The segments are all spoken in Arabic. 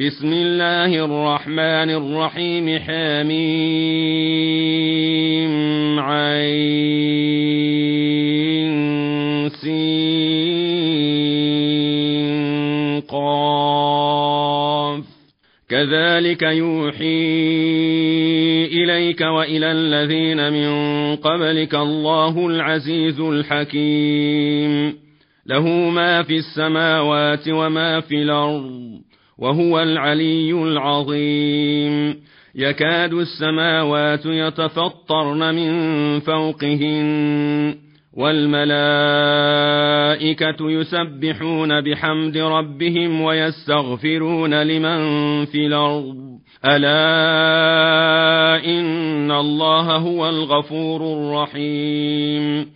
بسم الله الرحمن الرحيم حميم عين سين قاف. كذلك يوحي إليك وإلى الذين من قبلك الله العزيز الحكيم. له ما في السماوات وما في الأرض. وهو العلي العظيم. يكاد السماوات يتفطرن من فوقهن والملائكة يسبحون بحمد ربهم ويستغفرون لمن في الأرض. ألا إن الله هو الغفور الرحيم.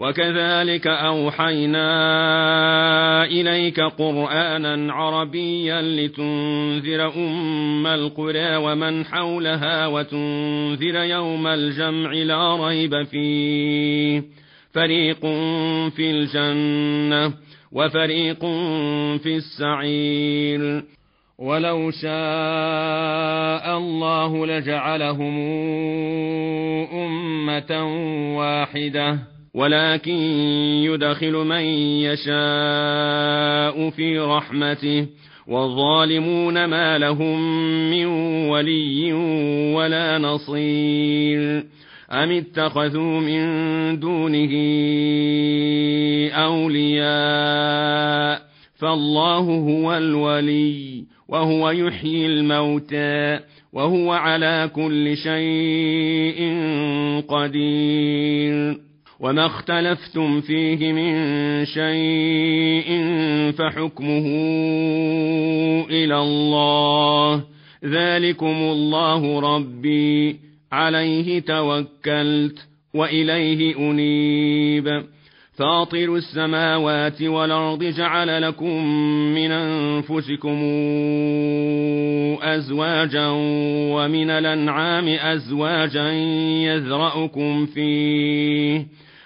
وكذلك أوحينا إليك قرآنا عربيا لتنذر أم القرى ومن حولها وتنذر يوم الجمع لا ريب فيه. فريق في الجنة وفريق في السعير. ولو شاء الله لجعلهم أمة واحدة. ولكن يدخل من يشاء في رحمته والظالمون ما لهم من ولي ولا نصير. أم اتخذوا من دونه أولياء؟ فالله هو الولي وهو يحيي الموتى وهو على كل شيء قدير. وما اختلفتم فيه من شيء فحكمه إلى الله. ذلكم الله ربي. عليه توكلت وإليه أنيب. فاطر السماوات والأرض جعل لكم من أنفسكم أزواجا ومن الأنعام أزواجا يذرأكم فيه.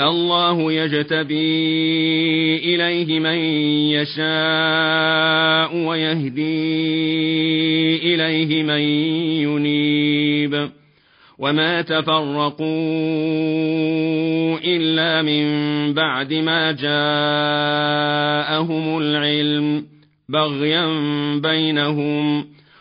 الله يجتبي إليه من يشاء ويهدي إليه من ينيب وما تفرقوا إلا من بعد ما جاءهم العلم بغيا بينهم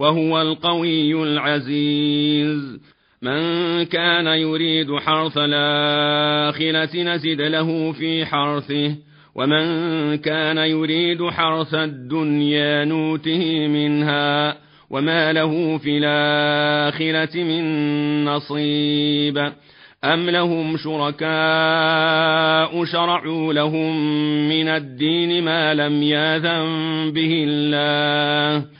وهو القوي العزيز. من كان يريد حرث الآخرة نزد له في حرثه ومن كان يريد حرث الدنيا نوته منها وما له في الآخرة من نصيب. أم لهم شركاء شرعوا لهم من الدين ما لم يأذن به الله.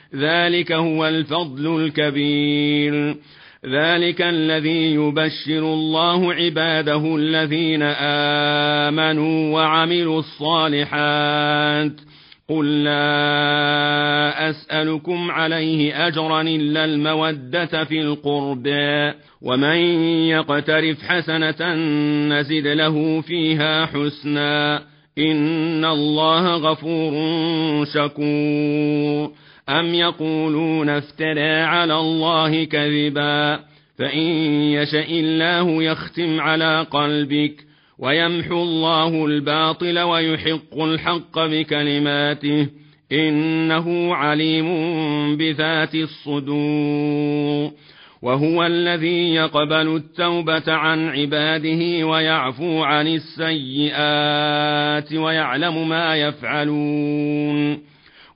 ذلك هو الفضل الكبير. ذلك الذي يبشر الله عباده الذين آمنوا وعملوا الصالحات. قل لا أسألكم عليه أجرا إلا المودة في القربى ومن يقترف حسنة نزد له فيها حسنا. إن الله غفور شكور. أم يقولون افترى على الله كذبا فإن يشأ الله يختم على قلبك ويمحو الله الباطل ويحق الحق بكلماته إنه عليم بذات الصدور وهو الذي يقبل التوبة عن عباده ويعفو عن السيئات ويعلم ما يفعلون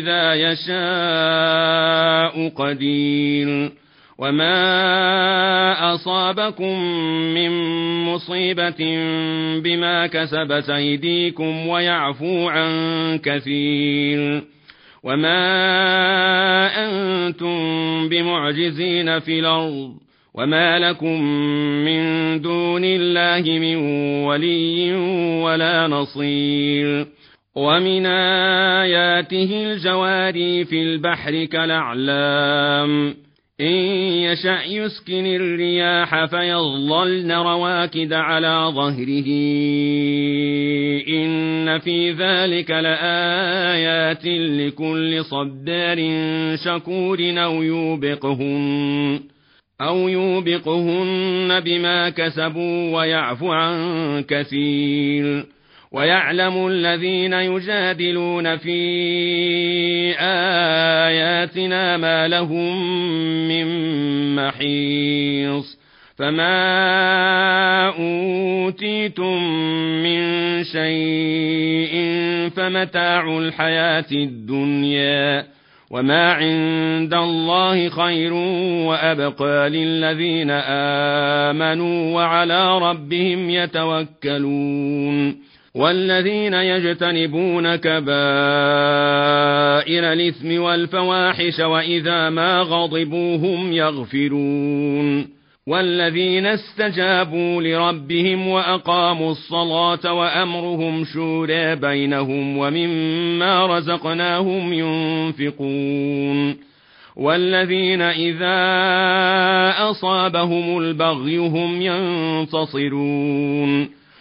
إذا يشاء قدير وما أصابكم من مصيبة بما كسبت أيديكم ويعفو عن كثير وما أنتم بمعجزين في الأرض وما لكم من دون الله من ولي ولا نصير ومن آياته الجواري في البحر كالأعلام. إن يشأ يسكن الرياح فيظللن رواكد على ظهره. إن في ذلك لآيات لكل صبار شكور أو يوبقهن. أو يوبقهن بما كسبوا ويعفو عن كثير. ويعلم الذين يجادلون في آياتنا ما لهم من محيص فما أوتيتم من شيء فمتاع الحياة الدنيا وما عند الله خير وأبقى للذين آمنوا وعلى ربهم يتوكلون والذين يجتنبون كبائر الإثم والفواحش وإذا ما غضبوا هم يغفرون والذين استجابوا لربهم وأقاموا الصلاة وأمرهم شورى بينهم ومما رزقناهم ينفقون والذين إذا أصابهم البغي هم ينتصرون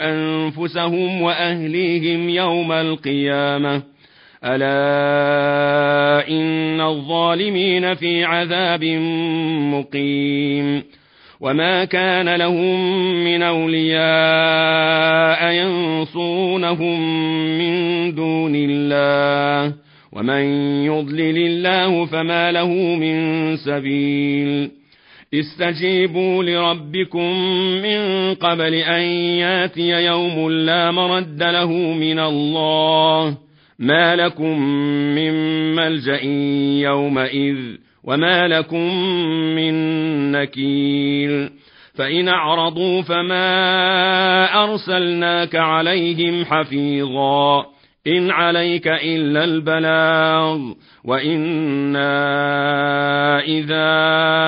أنفسهم وأهليهم يوم القيامة. ألا إن الظالمين في عذاب مقيم. وما كان لهم من أولياء ينصونهم من دون الله. ومن يضلل الله فما له من سبيل. استجيبوا لربكم من قبل أن ياتي يوم لا مرد له من الله. ما لكم من ملجأ يومئذ وما لكم من نكير فإن أعرضوا فما أرسلناك عليهم حفيظا. إن عليك إلا البلاغ. وإنا إذا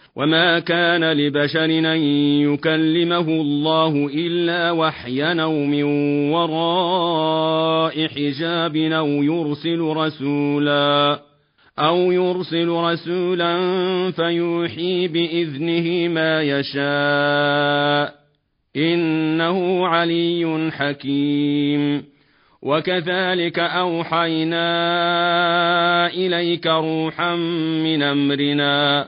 وما كان لبشر أن يكلمه الله إلا وحيا أو من وراء حجاب أو يرسل رسولا أو يرسل رسولا فيوحي بإذنه ما يشاء إنه علي حكيم وكذلك أوحينا إليك روحا من أمرنا